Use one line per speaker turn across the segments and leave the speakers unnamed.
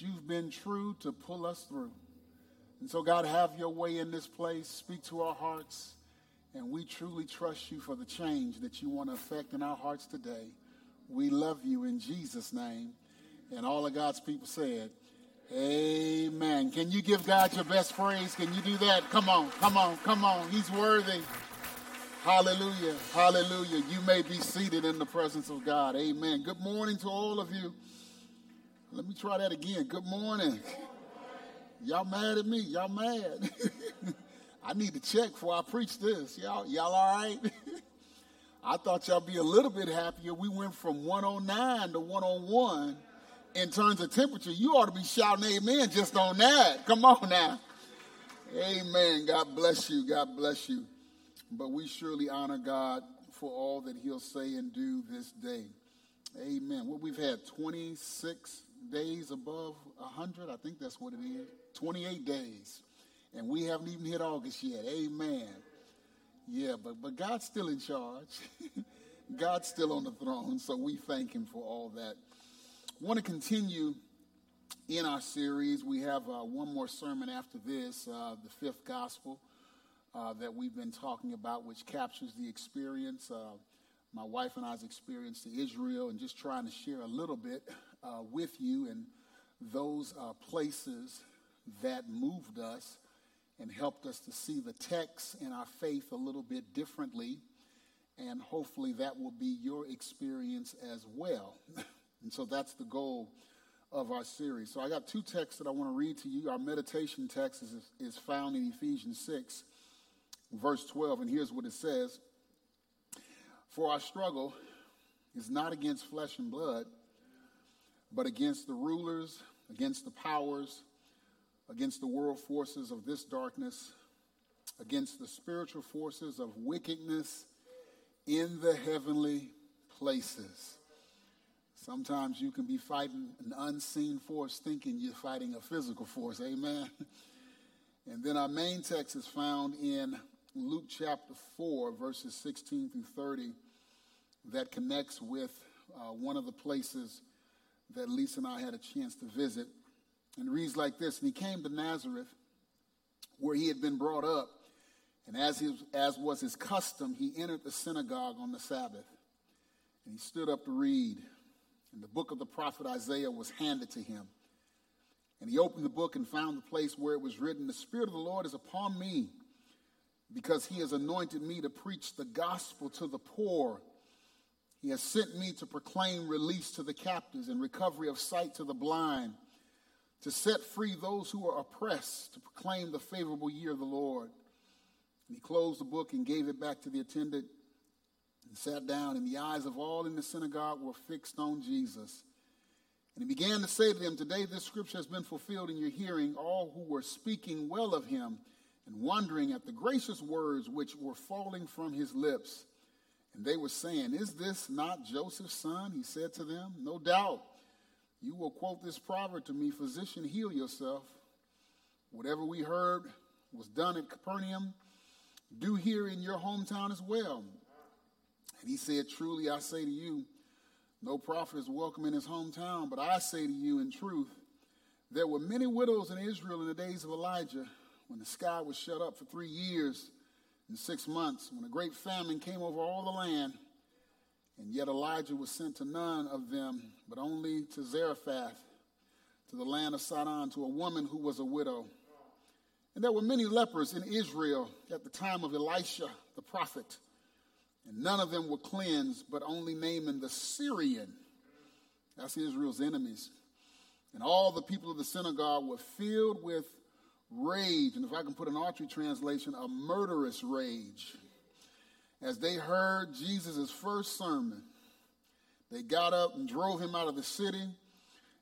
you've been true to pull us through. And so, God, have your way in this place. Speak to our hearts. And we truly trust you for the change that you want to affect in our hearts today. We love you in Jesus' name. And all of God's people said, Amen. Can you give God your best praise? Can you do that? Come on, come on, come on. He's worthy. Hallelujah. Hallelujah. You may be seated in the presence of God. Amen. Good morning to all of you. Let me try that again. Good morning. Y'all mad at me? Y'all mad? I need to check before I preach this. Y'all, y'all all right? I thought y'all be a little bit happier. We went from 109 to 101 in terms of temperature. You ought to be shouting amen just on that. Come on now. Amen. God bless you. God bless you. But we surely honor God for all that he'll say and do this day. Amen. Well, we've had 26 days above 100. I think that's what it is. 28 days. And we haven't even hit August yet. Amen. Yeah, but, but God's still in charge. God's still on the throne, so we thank him for all that. want to continue in our series. We have uh, one more sermon after this, uh, the fifth gospel uh, that we've been talking about, which captures the experience, uh, my wife and I's experience to Israel, and just trying to share a little bit uh, with you and those uh, places that moved us and helped us to see the text and our faith a little bit differently. And hopefully that will be your experience as well. and so that's the goal of our series. So I got two texts that I want to read to you. Our meditation text is, is found in Ephesians 6, verse 12. And here's what it says For our struggle is not against flesh and blood, but against the rulers, against the powers against the world forces of this darkness, against the spiritual forces of wickedness in the heavenly places. Sometimes you can be fighting an unseen force thinking you're fighting a physical force. Amen. And then our main text is found in Luke chapter 4, verses 16 through 30, that connects with uh, one of the places that Lisa and I had a chance to visit and reads like this And he came to Nazareth, where he had been brought up. And as, his, as was his custom, he entered the synagogue on the Sabbath. And he stood up to read. And the book of the prophet Isaiah was handed to him. And he opened the book and found the place where it was written The Spirit of the Lord is upon me, because he has anointed me to preach the gospel to the poor. He has sent me to proclaim release to the captives and recovery of sight to the blind to set free those who are oppressed, to proclaim the favorable year of the Lord. And he closed the book and gave it back to the attendant and sat down, and the eyes of all in the synagogue were fixed on Jesus. And he began to say to them, Today this scripture has been fulfilled in your hearing, all who were speaking well of him and wondering at the gracious words which were falling from his lips. And they were saying, Is this not Joseph's son? He said to them, No doubt. You will quote this proverb to me Physician, heal yourself. Whatever we heard was done at Capernaum, do here in your hometown as well. And he said, Truly I say to you, no prophet is welcome in his hometown, but I say to you in truth, there were many widows in Israel in the days of Elijah when the sky was shut up for three years and six months, when a great famine came over all the land. And yet Elijah was sent to none of them, but only to Zarephath, to the land of Sidon, to a woman who was a widow. And there were many lepers in Israel at the time of Elisha the prophet, and none of them were cleansed, but only Naaman the Syrian. That's Israel's enemies. And all the people of the synagogue were filled with rage, and if I can put an archery translation, a murderous rage as they heard Jesus' first sermon, they got up and drove him out of the city,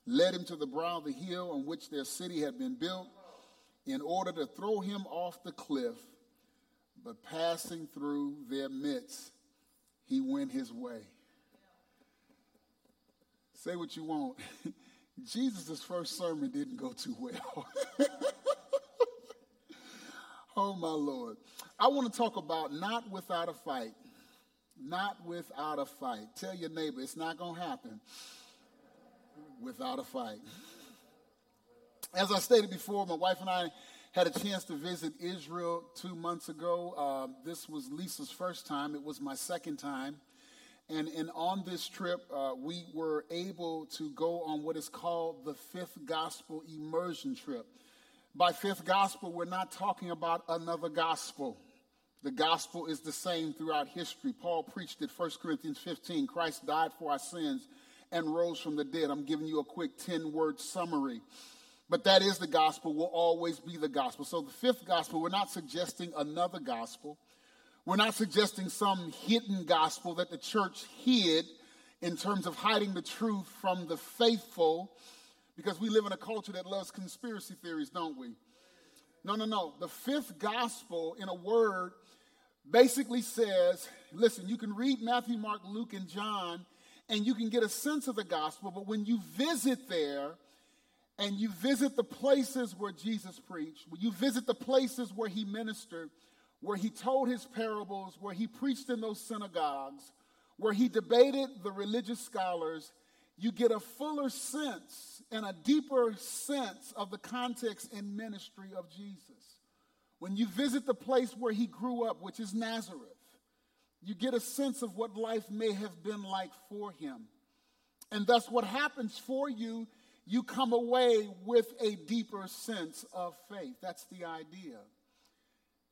led him to the brow of the hill on which their city had been built, in order to throw him off the cliff. But passing through their midst, he went his way. Say what you want. Jesus' first sermon didn't go too well. Oh, my Lord. I want to talk about not without a fight. Not without a fight. Tell your neighbor it's not going to happen without a fight. as I stated before, my wife and I had a chance to visit Israel two months ago. Uh, this was Lisa's first time, it was my second time. And, and on this trip, uh, we were able to go on what is called the Fifth Gospel Immersion Trip. By fifth gospel, we're not talking about another gospel. The gospel is the same throughout history. Paul preached it 1 Corinthians 15. Christ died for our sins and rose from the dead. I'm giving you a quick 10 word summary. But that is the gospel, will always be the gospel. So, the fifth gospel, we're not suggesting another gospel. We're not suggesting some hidden gospel that the church hid in terms of hiding the truth from the faithful, because we live in a culture that loves conspiracy theories, don't we? No, no, no. The fifth gospel, in a word, basically says listen, you can read Matthew, Mark, Luke, and John, and you can get a sense of the gospel, but when you visit there, and you visit the places where Jesus preached, when you visit the places where he ministered, where he told his parables, where he preached in those synagogues, where he debated the religious scholars, you get a fuller sense and a deeper sense of the context and ministry of Jesus. When you visit the place where he grew up, which is Nazareth, you get a sense of what life may have been like for him. And thus, what happens for you you come away with a deeper sense of faith. That's the idea.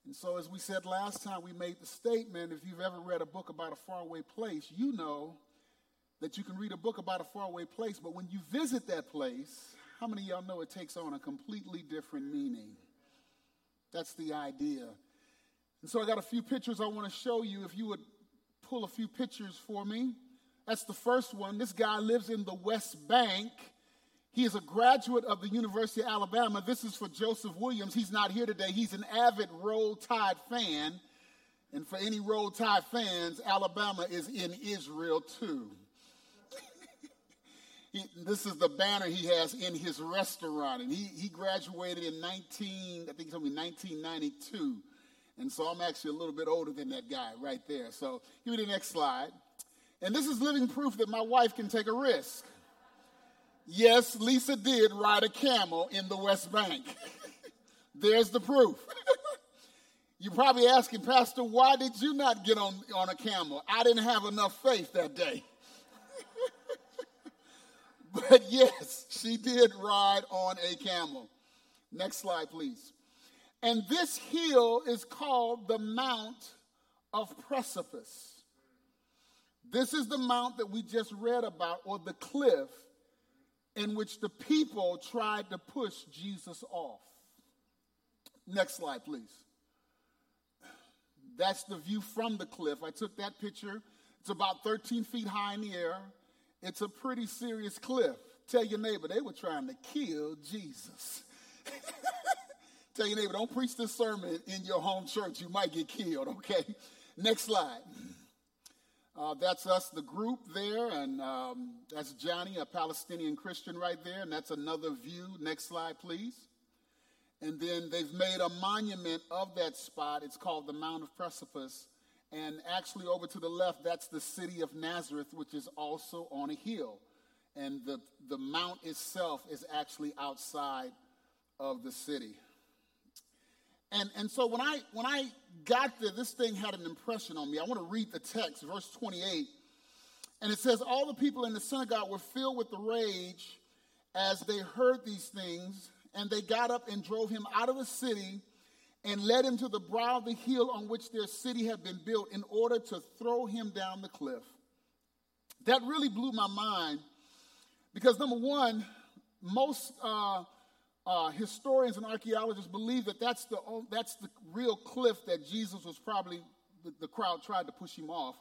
And so, as we said last time, we made the statement if you've ever read a book about a faraway place, you know that you can read a book about a faraway place, but when you visit that place, how many of y'all know it takes on a completely different meaning? That's the idea. And so, I got a few pictures I want to show you. If you would pull a few pictures for me. That's the first one. This guy lives in the West Bank he is a graduate of the University of Alabama. This is for Joseph Williams. He's not here today. He's an avid Roll Tide fan. And for any Roll Tide fans, Alabama is in Israel too. He, this is the banner he has in his restaurant. And he, he graduated in 19, I think it's only 1992. And so I'm actually a little bit older than that guy right there. So give me the next slide. And this is living proof that my wife can take a risk. Yes, Lisa did ride a camel in the West Bank. There's the proof. You're probably asking, Pastor, why did you not get on, on a camel? I didn't have enough faith that day. But yes, she did ride on a camel. Next slide, please. And this hill is called the Mount of Precipice. This is the mount that we just read about, or the cliff in which the people tried to push Jesus off. Next slide, please. That's the view from the cliff. I took that picture. It's about 13 feet high in the air. It's a pretty serious cliff. Tell your neighbor, they were trying to kill Jesus. Tell your neighbor, don't preach this sermon in your home church. You might get killed, okay? Next slide. Uh, that's us, the group there, and um, that's Johnny, a Palestinian Christian right there, and that's another view. Next slide, please. And then they've made a monument of that spot. It's called the Mount of Precipice. And actually, over to the left, that's the city of Nazareth, which is also on a hill. And the, the mount itself is actually outside of the city. And, and so when I, when I got there, this thing had an impression on me. I want to read the text, verse 28. And it says, All the people in the synagogue were filled with the rage as they heard these things, and they got up and drove him out of the city and led him to the brow of the hill on which their city had been built in order to throw him down the cliff. That really blew my mind because, number one, most uh, uh, historians and archaeologists believe that that's the, that's the real cliff that Jesus was probably, the, the crowd tried to push him off,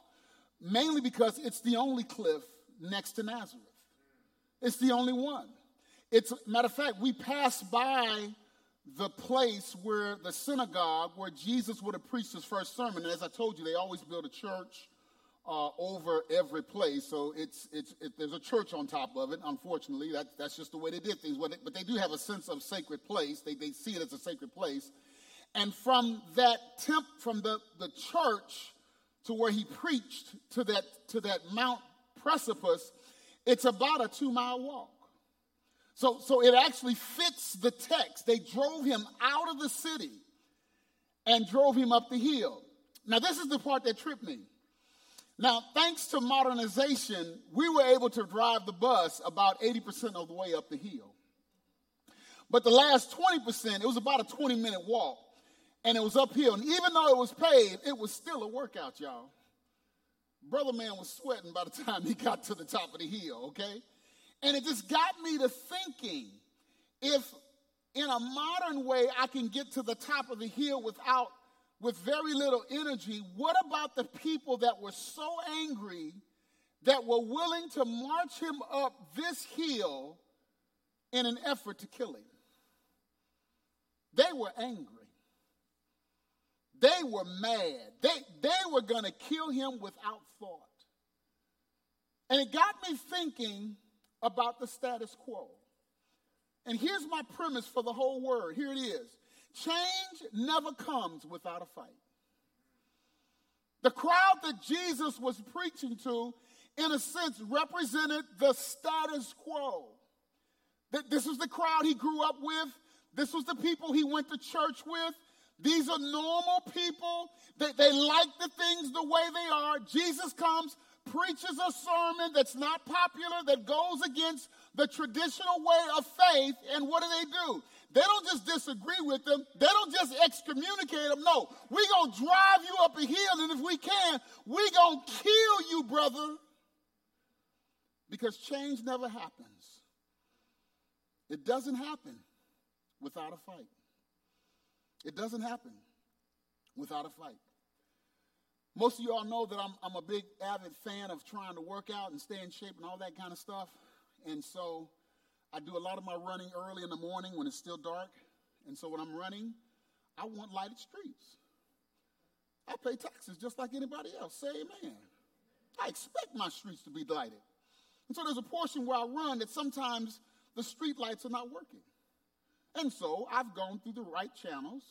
mainly because it's the only cliff next to Nazareth. It's the only one. It's matter of fact, we pass by the place where the synagogue where Jesus would have preached his first sermon. And as I told you, they always build a church uh, over every place. So it's, it's, it, there's a church on top of it. Unfortunately, that, that's just the way they did things. But, they do have a sense of sacred place. They, they see it as a sacred place. And from that temp, from the, the church to where he preached to that, to that Mount Precipice, it's about a two mile walk. So, so it actually fits the text. They drove him out of the city and drove him up the hill. Now, this is the part that tripped me. Now, thanks to modernization, we were able to drive the bus about 80% of the way up the hill. But the last 20%, it was about a 20 minute walk, and it was uphill. And even though it was paved, it was still a workout, y'all. Brother man was sweating by the time he got to the top of the hill, okay? And it just got me to thinking if in a modern way I can get to the top of the hill without with very little energy, what about the people that were so angry that were willing to march him up this hill in an effort to kill him? They were angry. They were mad. They, they were going to kill him without thought. And it got me thinking about the status quo. And here's my premise for the whole word. Here it is change never comes without a fight. The crowd that Jesus was preaching to, in a sense, represented the status quo. That this was the crowd he grew up with, this was the people he went to church with. These are normal people. They, they like the things the way they are. Jesus comes, preaches a sermon that's not popular, that goes against the traditional way of faith, and what do they do? They don't just disagree with them. They don't just excommunicate them. No, we're going to drive you up a hill, and if we can, we're going to kill you, brother. Because change never happens. It doesn't happen without a fight. It doesn't happen without a fight. Most of you all know that I'm, I'm a big avid fan of trying to work out and stay in shape and all that kind of stuff. And so I do a lot of my running early in the morning when it's still dark. And so when I'm running, I want lighted streets. I pay taxes just like anybody else. Say amen. I expect my streets to be lighted. And so there's a portion where I run that sometimes the street lights are not working. And so I've gone through the right channels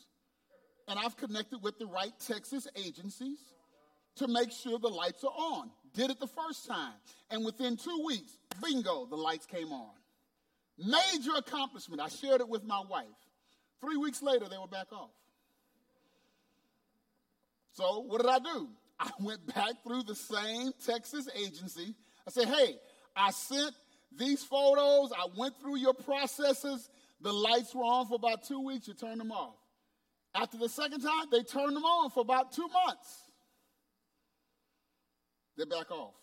and I've connected with the right Texas agencies to make sure the lights are on. Did it the first time. And within two weeks, bingo, the lights came on. Major accomplishment. I shared it with my wife. Three weeks later, they were back off. So, what did I do? I went back through the same Texas agency. I said, hey, I sent these photos, I went through your processes. The lights were on for about two weeks, you turned them off. After the second time, they turned them on for about two months. They're back off.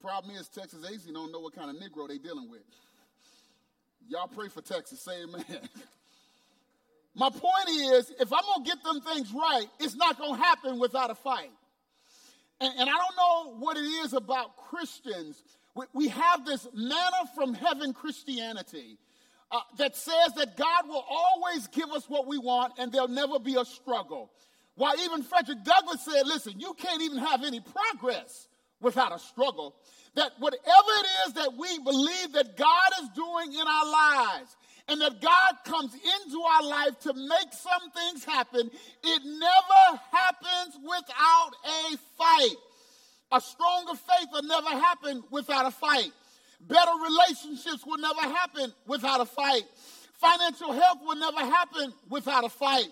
Problem is, Texas AC don't know what kind of Negro they dealing with. Y'all pray for Texas. Say amen. My point is, if I'm going to get them things right, it's not going to happen without a fight. And, and, I don't know what it is about Christians. We, we have this manna from heaven Christianity uh, that says that God will always give us what we want and there'll never be a struggle. While even Frederick Douglass said, listen, you can't even have any progress without a struggle. That whatever it is that we believe that God is doing in our lives, and that God comes into our life to make some things happen, it never happens without a fight. A stronger faith will never happen without a fight. Better relationships will never happen without a fight. Financial health will never happen without a fight.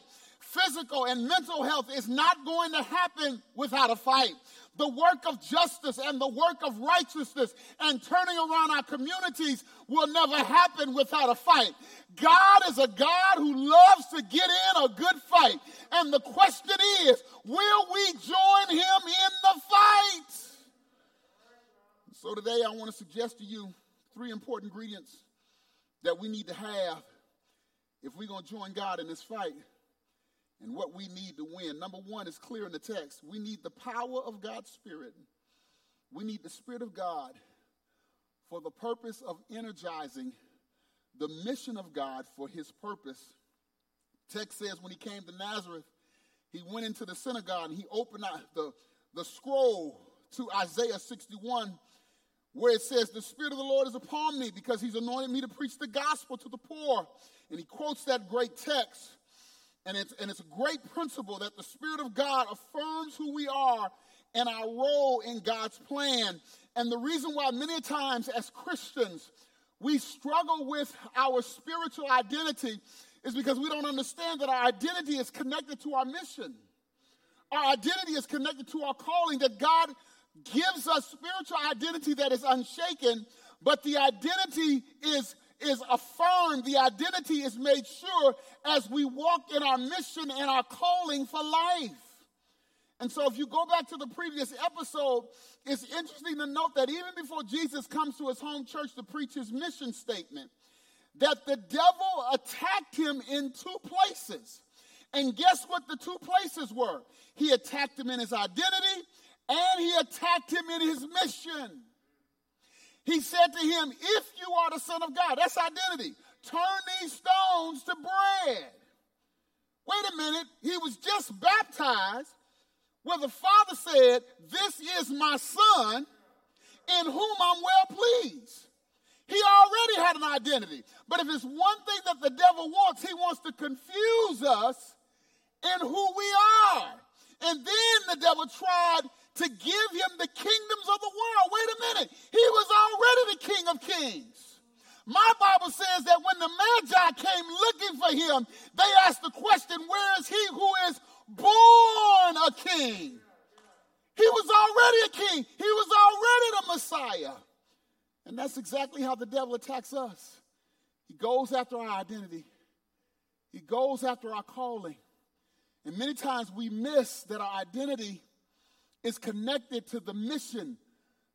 Physical and mental health is not going to happen without a fight the work of justice and the work of righteousness and turning around our communities will never happen without a fight. God is a God who loves to get in a good fight. And the question is, will we join him in the fight? So today I want to suggest to you three important ingredients that we need to have if we're going to join God in this fight and what we need to win. Number one is clear in the text. We need the power of God's Spirit. We need the Spirit of God for the purpose of energizing the mission of God for his purpose. Text says when he came to Nazareth, he went into the synagogue and he opened the, the scroll to Isaiah 61, where it says, The Spirit of the Lord is upon me because he's anointed me to preach the gospel to the poor. And he quotes that great text. And it's, and it's a great principle that the Spirit of God affirms who we are and our role in God's plan. And the reason why many times as Christians we struggle with our spiritual identity is because we don't understand that our identity is connected to our mission. Our identity is connected to our calling, that God gives us spiritual identity that is unshaken, but the identity is, is affirmed, the identity is made sure as we walk in our mission and our calling for life. And so, if you go back to the previous episode, it's interesting to note that even before Jesus comes to his home church to preach his mission statement, that the devil attacked him in two places. And guess what the two places were? He attacked him in his identity and he attacked him in his mission. He said to him, If you are the Son of God, that's identity, turn these stones to bread. Wait a minute, he was just baptized where the Father said, This is my Son in whom I'm well pleased. He already had an identity. But if it's one thing that the devil wants, he wants to confuse us in who we are. And then the devil tried to give him the kingdoms of the world. Wait a minute. He was already the king of kings. My Bible says that when the Magi came looking for him, they asked the question, Where is he who is born a king? He was already a king, he was already the Messiah. And that's exactly how the devil attacks us. He goes after our identity, he goes after our calling. And many times we miss that our identity is connected to the mission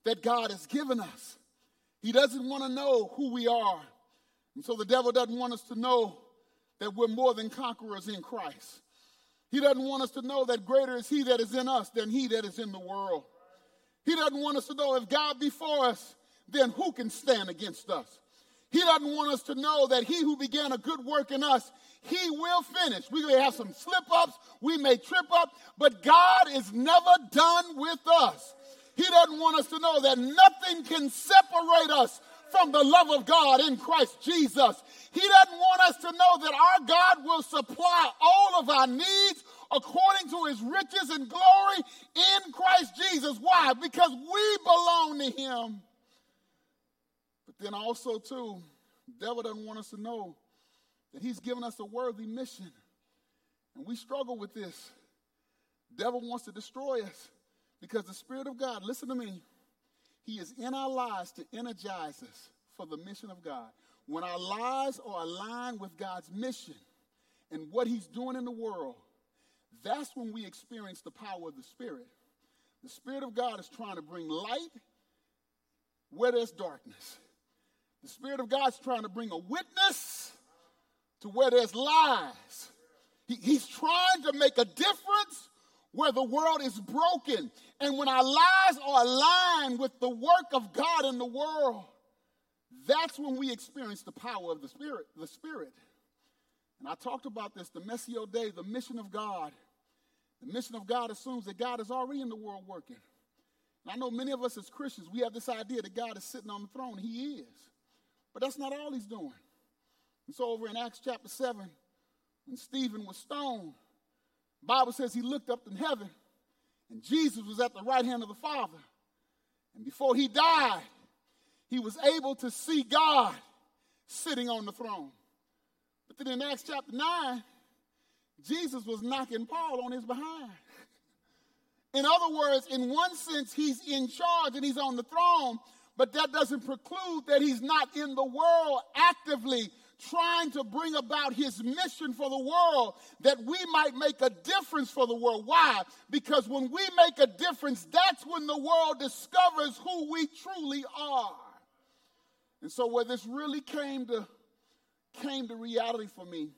that God has given us. He doesn't want to know who we are. And so the devil doesn't want us to know that we're more than conquerors in Christ. He doesn't want us to know that greater is he that is in us than he that is in the world. He doesn't want us to know if God be for us, then who can stand against us? He doesn't want us to know that he who began a good work in us, he will finish. We may have some slip ups, we may trip up, but God is never done with us. He doesn't want us to know that nothing can separate us from the love of God in Christ Jesus. He doesn't want us to know that our God will supply all of our needs according to his riches and glory in Christ Jesus. Why? Because we belong to him. But then also, too, the devil doesn't want us to know that he's given us a worthy mission. And we struggle with this. Devil wants to destroy us because the Spirit of God, listen to me, he is in our lives to energize us for the mission of God. When our lives are aligned with God's mission and what He's doing in the world, that's when we experience the power of the Spirit. The Spirit of God is trying to bring light where there's darkness. The Spirit of God is trying to bring a witness to where there's lies. He, he's trying to make a difference where the world is broken. And when our lives are aligned with the work of God in the world, that's when we experience the power of the Spirit, the Spirit. And I talked about this, the Missio Dei, the mission of God. The mission of God assumes that God is already in the world working. And I know many of us as Christians, we have this idea that God is sitting on the throne. He is. But that's not all he's doing. And so over in Acts chapter 7, when Stephen was stoned, Bible says he looked up in heaven and Jesus was at the right hand of the Father. And before he died, he was able to see God sitting on the throne. But then in Acts chapter 9, Jesus was knocking Paul on his behind. In other words, in one sense, he's in charge and he's on the throne, but that doesn't preclude that he's not in the world actively trying to bring about his mission for the world that we might make a difference for the world. Why? Because when we make a difference, that's when the world discovers who we truly are. And so where this really came to came to reality for me,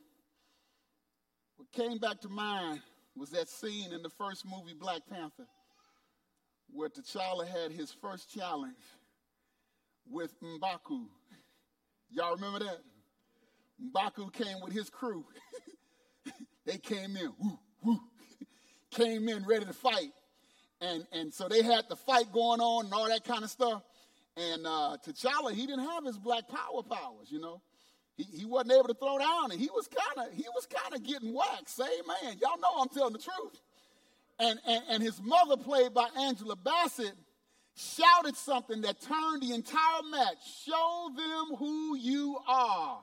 what came back to mind was that scene in the first movie Black Panther where T'Challa had his first challenge with M'Baku. Y'all remember that? M'Baku came with his crew. they came in, woo, woo, came in ready to fight. And, and so they had the fight going on and all that kind of stuff. And uh, T'Challa, he didn't have his black power powers, you know. He, he wasn't able to throw down, and he was kind of he was kind of getting whacked. Say, man, y'all know I'm telling the truth. And, and and his mother, played by Angela Bassett, shouted something that turned the entire match. Show them who you are.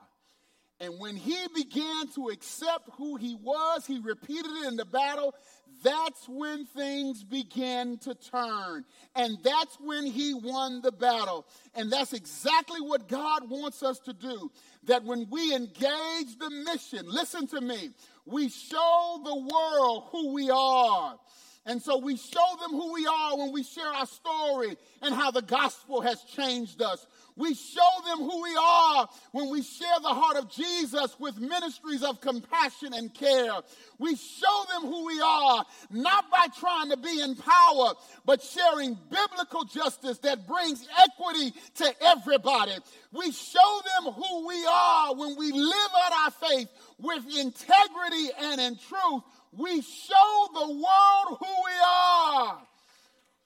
And when he began to accept who he was, he repeated it in the battle. That's when things began to turn. And that's when he won the battle. And that's exactly what God wants us to do. That when we engage the mission, listen to me, we show the world who we are. And so we show them who we are when we share our story and how the gospel has changed us. We show them who we are when we share the heart of Jesus with ministries of compassion and care. We show them who we are, not by trying to be in power, but sharing biblical justice that brings equity to everybody. We show them who we are when we live out our faith with integrity and in truth we show the world who we are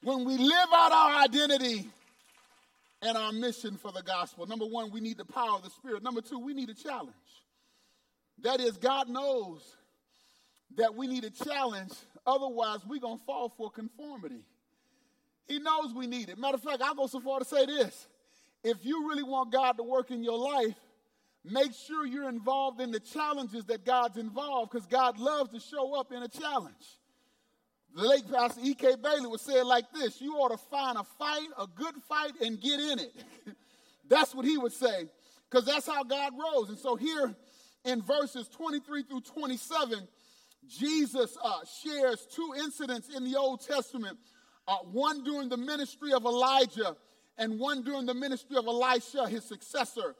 when we live out our identity and our mission for the gospel. Number one, we need the power of the Spirit. Number two, we need a challenge. That is, God knows that we need a challenge, otherwise, we're going to fall for conformity. He knows we need it. Matter of fact, I'll go so far to say this if you really want God to work in your life, Make sure you're involved in the challenges that God's involved because God loves to show up in a challenge. The late Pastor E.K. Bailey would say it like this You ought to find a fight, a good fight, and get in it. that's what he would say because that's how God rose. And so here in verses 23 through 27, Jesus uh, shares two incidents in the Old Testament uh, one during the ministry of Elijah and one during the ministry of Elisha, his successor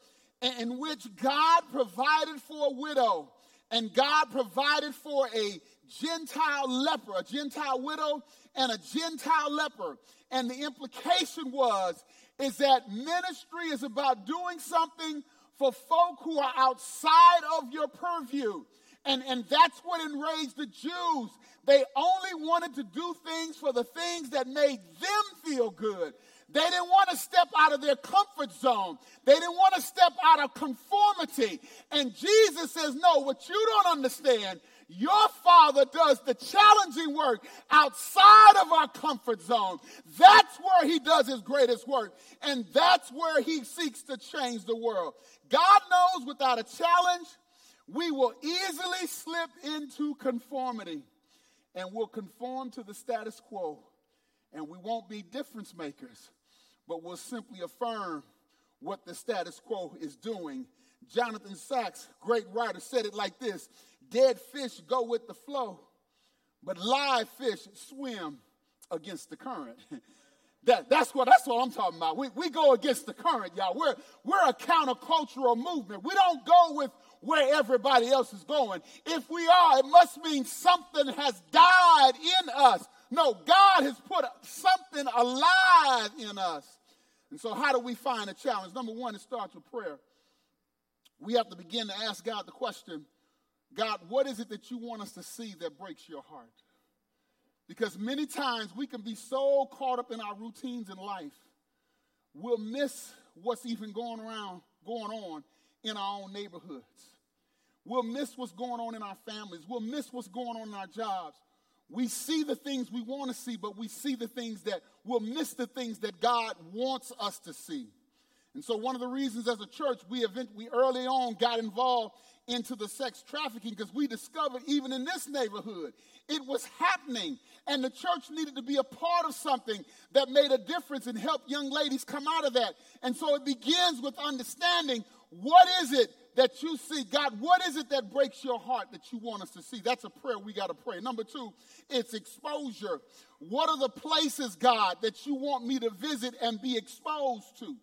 in which God provided for a widow and God provided for a Gentile leper, a Gentile widow and a Gentile leper. And the implication was is that ministry is about doing something for folk who are outside of your purview. And, and that's what enraged the Jews. They only wanted to do things for the things that made them feel good. They didn't want to step out of their comfort zone. They didn't want to step out of conformity. And Jesus says, No, what you don't understand, your Father does the challenging work outside of our comfort zone. That's where He does His greatest work. And that's where He seeks to change the world. God knows without a challenge, we will easily slip into conformity and we'll conform to the status quo. And we won't be difference makers but we'll simply affirm what the status quo is doing. Jonathan Sacks, great writer, said it like this Dead fish go with the flow, but live fish swim against the current. that, that's, what, that's what I'm talking about. We, we go against the current, y'all. We're, we're a countercultural movement. We don't go with where everybody else is going. If we are, it must mean something has died in us. No, God has put something alive in us. And so, how do we find a challenge? Number one, it starts with prayer. We have to begin to ask God the question God, what is it that you want us to see that breaks your heart? Because many times we can be so caught up in our routines in life, we'll miss what's even going around, going on in our own neighborhoods. We'll miss what's going on in our families. We'll miss what's going on in our jobs. We see the things we want to see, but we see the things that we'll miss the things that God wants us to see. And so, one of the reasons as a church we, event, we early on got involved into the sex trafficking because we discovered even in this neighborhood it was happening and the church needed to be a part of something that made a difference and help young ladies come out of that and so it begins with understanding what is it that you see. God, what is it that breaks your heart that you want us to see? That's a prayer we got to pray. Number two, it's exposure. What are the places, God, that you want me to visit and be exposed to?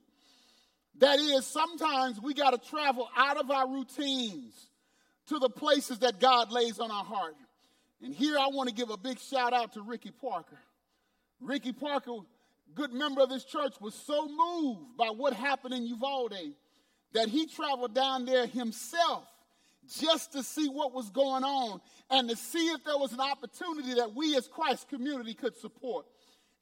That is, sometimes we got to travel out of our routines to the places that God lays on our heart. And here I want to give a big shout out to Ricky Parker. Ricky Parker, good member of this church, was so moved by what happened in Uvalde that he traveled down there himself just to see what was going on and to see if there was an opportunity that we as Christ community could support.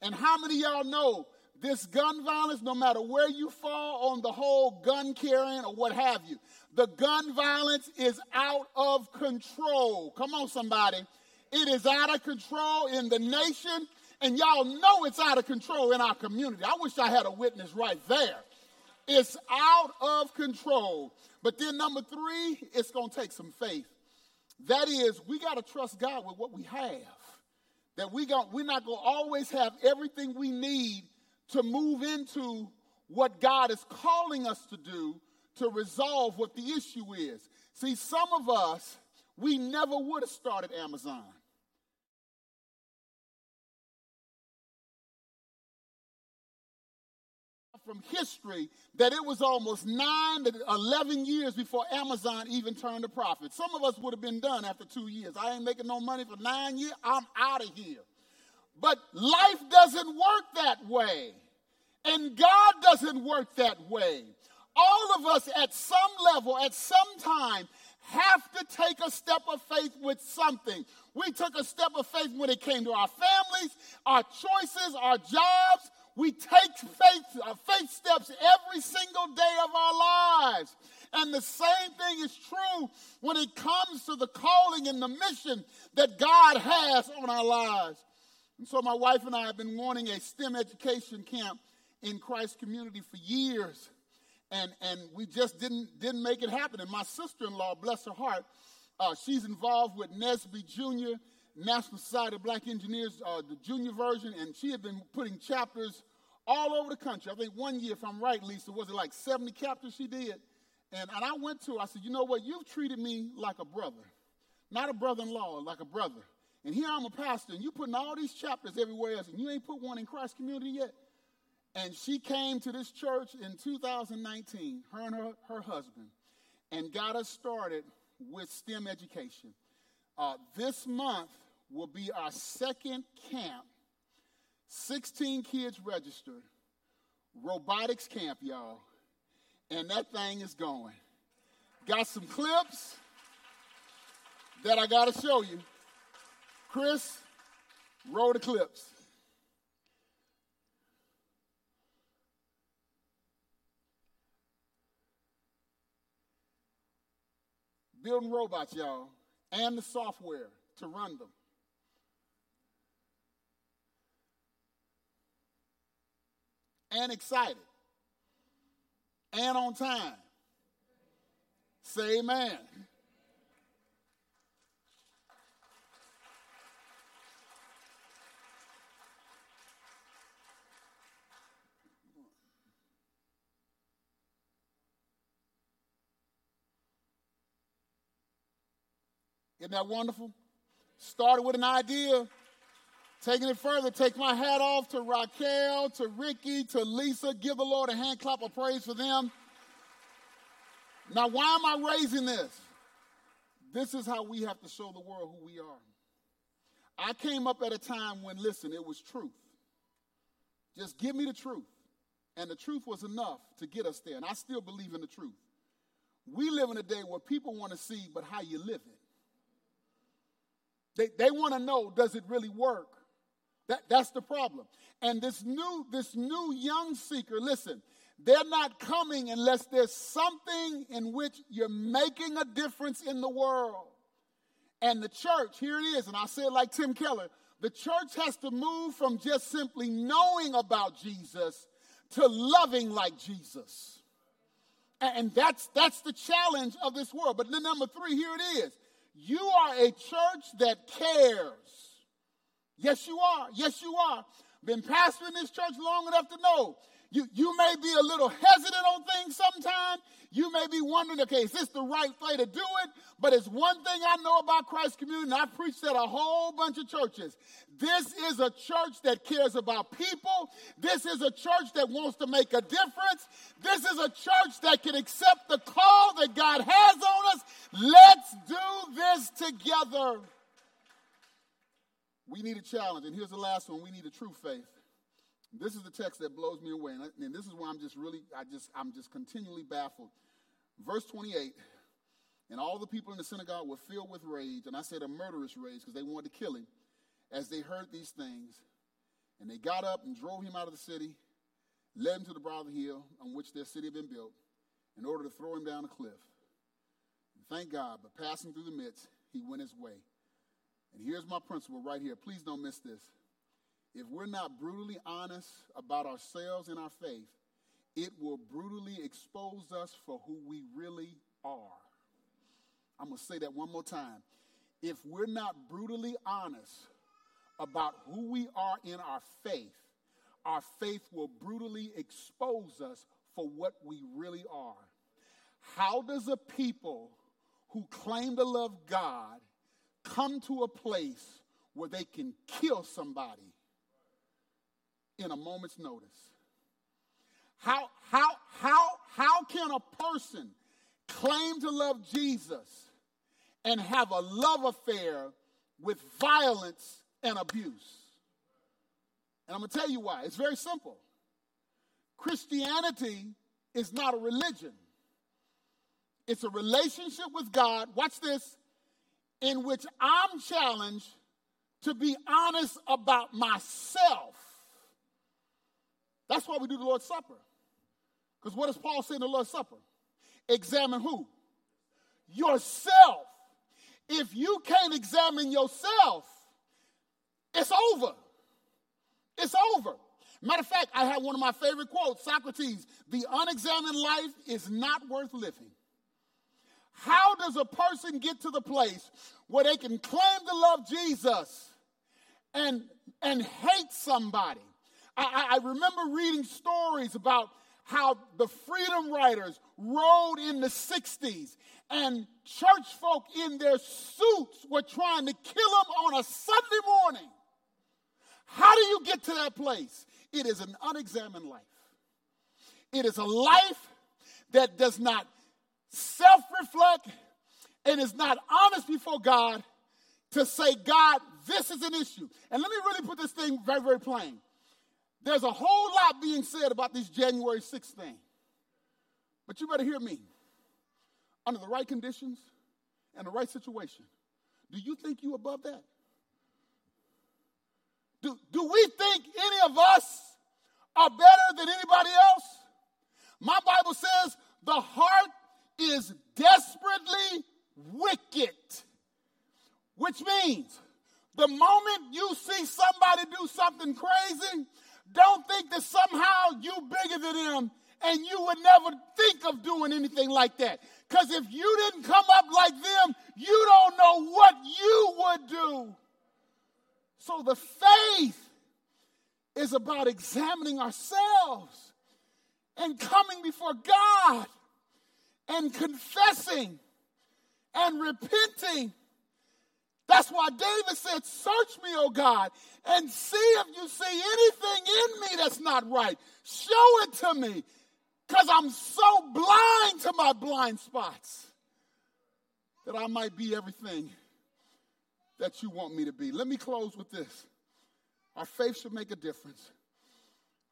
And how many y'all know this gun violence, no matter where you fall on the whole gun carrying or what have you, the gun violence is out of control. Come on, somebody. It is out of control in the nation And y'all know it's out of control in our community. I wish I had a witness right there. It's out of control. But then, number three, it's going to take some faith. That is, we got to trust God with what we have. That we got, we're not going to always have everything we need to move into what God is calling us to do to resolve what the issue is. See, some of us, we never would have started Amazon. From history, that it was almost nine to 11 years before Amazon even turned a profit. Some of us would have been done after two years. I ain't making no money for nine years, I'm out of here. But life doesn't work that way. And God doesn't work that way. All of us at some level, at some time, have to take a step of faith with something. We took a step of faith when it came to our families, our choices, our jobs. We take faith, uh, faith steps every single day of our lives. And the same thing is true when it comes to the calling and the mission that God has on our lives. And so my wife and I have been wanting a STEM education camp in Christ community for years. And, and we just didn't, didn't make it happen. And my sister in law, bless her heart, uh, she's involved with NSBE Junior, National Society of Black Engineers, uh, the junior version, and she had been putting chapters all over the country. I think one year, if I'm right, Lisa, was it like 70 chapters she did? And, and I went to her, I said, you know what, you've treated me like a brother. Not a brother-in-law, like a brother. And here I'm a pastor, and you putting all these chapters everywhere else, and you ain't put one in Christ community yet. And she came to this church in 2019, her and her, her husband, and got us started with STEM education. Uh, this month will be our second camp. 16 kids registered. Robotics camp, y'all. And that thing is going. Got some clips that I got to show you. Chris, roll the clips. building robots, y'all, and the software to run them. And excited. And on time. Say amen. Isn't that wonderful? Started with an idea, taking it further. Take my hat off to Raquel, to Ricky, to Lisa. Give the Lord a hand clap of praise for them. Now, why am I raising this? This is how we have to show the world who we are. I came up at a time when, listen, it was truth. Just give me the truth. And the truth was enough to get us there. And I still believe in the truth. We live in a day where people want to see, but how you live it. They, they want to know, does it really work? That, that's the problem. And this new, this new young seeker, listen, they're not coming unless there's something in which you're making a difference in the world. And the church, here it is, and I say it like Tim Keller the church has to move from just simply knowing about Jesus to loving like Jesus. And that's, that's the challenge of this world. But then, number three, here it is you are a church that cares. Yes, you are. Yes, you are. Been pastoring this church long enough to know you, you may be a little hesitant on things sometimes. You may be wondering, okay, is this the right way to do it? But it's one thing I know about Christ Community, I've preached at a whole bunch of churches. This is a church that cares about people. This is a church that wants to make a difference. This is a church that can accept the call that God has on us. Let's do this together. We need a challenge, and here's the last one we need a true faith. This is the text that blows me away, and, I, and this is why I'm just really, I just, I'm just continually baffled. Verse 28, and all the people in the synagogue were filled with rage, and I said a murderous rage because they wanted to kill him, as they heard these things. And they got up and drove him out of the city, led him to the brow of the hill on which their city had been built, in order to throw him down a cliff. And thank God, but passing through the midst, he went his way. And here's my principle right here. Please don't miss this. If we're not brutally honest about ourselves and our faith, it will brutally expose us for who we really are. I'm going to say that one more time. If we're not brutally honest about who we are in our faith, our faith will brutally expose us for what we really are. How does a people who claim to love God come to a place where they can kill somebody in a moment's notice? How, how, how, how can a person claim to love Jesus and have a love affair with violence and abuse? And I'm going to tell you why. It's very simple. Christianity is not a religion, it's a relationship with God. Watch this, in which I'm challenged to be honest about myself. That's why we do the Lord's Supper. Because what does Paul say in the Lord's Supper? Examine who? Yourself. If you can't examine yourself, it's over. It's over. Matter of fact, I have one of my favorite quotes Socrates, the unexamined life is not worth living. How does a person get to the place where they can claim to love Jesus and, and hate somebody? I, I remember reading stories about how the freedom riders rode in the 60s and church folk in their suits were trying to kill them on a Sunday morning. How do you get to that place? It is an unexamined life. It is a life that does not self reflect and is not honest before God to say, God, this is an issue. And let me really put this thing very, very plain. There's a whole lot being said about this January 6th thing. But you better hear me. Under the right conditions and the right situation, do you think you above that? Do, do we think any of us are better than anybody else? My Bible says the heart is desperately wicked, which means the moment you see somebody do something crazy, don't think that somehow you bigger than them and you would never think of doing anything like that. Because if you didn't come up like them, you don't know what you would do. So the faith is about examining ourselves and coming before God and confessing and repenting. That's why David said, Search me, O God, and see if you see anything in me that's not right. Show it to me, because I'm so blind to my blind spots that I might be everything that you want me to be. Let me close with this. Our faith should make a difference.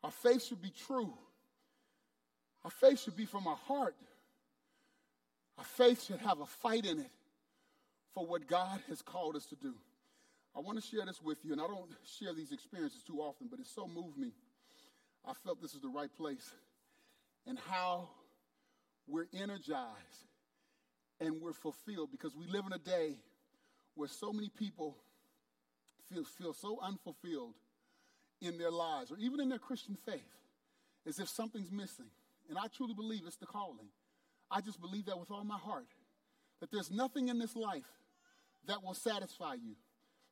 Our faith should be true. Our faith should be from our heart. Our faith should have a fight in it for what God has called us to do. I want to share this with you, and I don't share these experiences too often, but it so moved me. I felt this is the right place. And how we're energized and we're fulfilled because we live in a day where so many people feel, feel so unfulfilled in their lives or even in their Christian faith as if something's missing. And I truly believe it's the calling. I just believe that with all my heart. That there's nothing in this life that will satisfy you.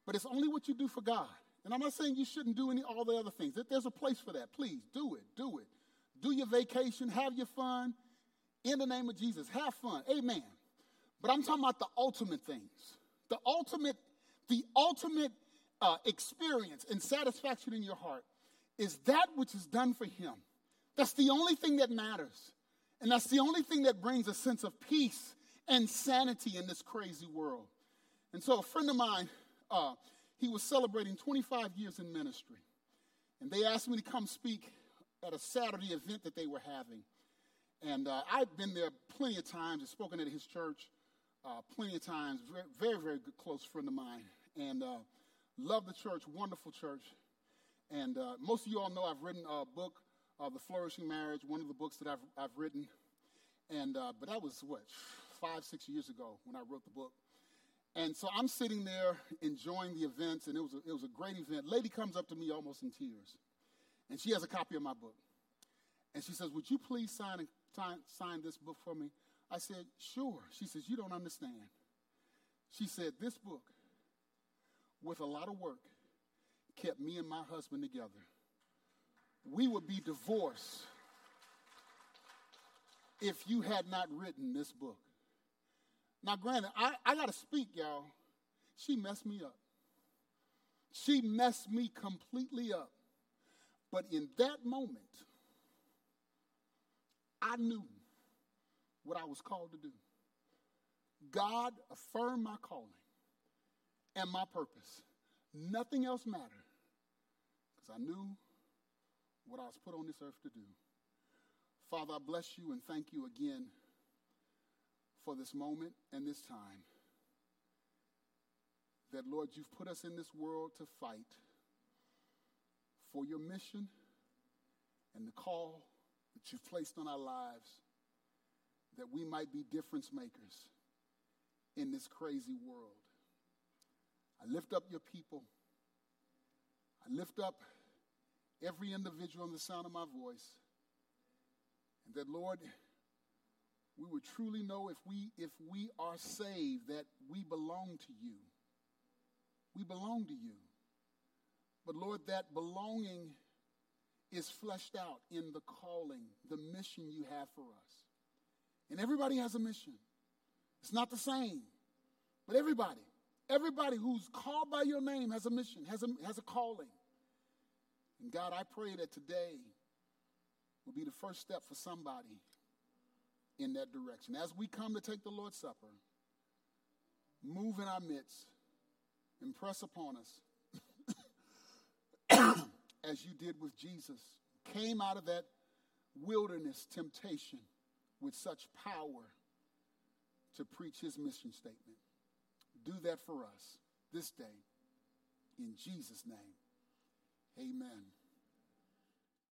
But it's only what you do for God. And I'm not saying you shouldn't do any all the other things. There's a place for that. Please do it. Do it. Do your vacation, have your fun. In the name of Jesus, have fun. Amen. But I'm talking about the ultimate things the ultimate, the ultimate uh, experience and satisfaction in your heart is that which is done for Him. That's the only thing that matters. And that's the only thing that brings a sense of peace and sanity in this crazy world. And so, a friend of mine, uh, he was celebrating 25 years in ministry. And they asked me to come speak at a Saturday event that they were having. And uh, I've been there plenty of times and spoken at his church uh, plenty of times. Very, very, very good, close friend of mine. And uh, love the church, wonderful church. And uh, most of you all know I've written a book, uh, The Flourishing Marriage, one of the books that I've, I've written. And, uh, but that was what, five, six years ago when I wrote the book. And so I'm sitting there enjoying the events, and it was a, it was a great event. Lady comes up to me almost in tears, and she has a copy of my book. And she says, Would you please sign, sign, sign this book for me? I said, Sure. She says, You don't understand. She said, This book, with a lot of work, kept me and my husband together. We would be divorced if you had not written this book. Now, granted, I, I got to speak, y'all. She messed me up. She messed me completely up. But in that moment, I knew what I was called to do. God affirmed my calling and my purpose. Nothing else mattered because I knew what I was put on this earth to do. Father, I bless you and thank you again for this moment and this time. That, Lord, you've put us in this world to fight for your mission and the call that you've placed on our lives that we might be difference makers in this crazy world. I lift up your people. I lift up every individual in the sound of my voice. And that, Lord, we would truly know if we, if we are saved that we belong to you. We belong to you. But, Lord, that belonging is fleshed out in the calling, the mission you have for us. And everybody has a mission. It's not the same, but everybody, everybody who's called by your name has a mission, has a, has a calling. And God, I pray that today will be the first step for somebody in that direction. As we come to take the Lord's Supper, move in our midst, impress upon us, as you did with Jesus, came out of that wilderness temptation with such power to preach his mission statement. Do that for us this day. In Jesus' name, amen.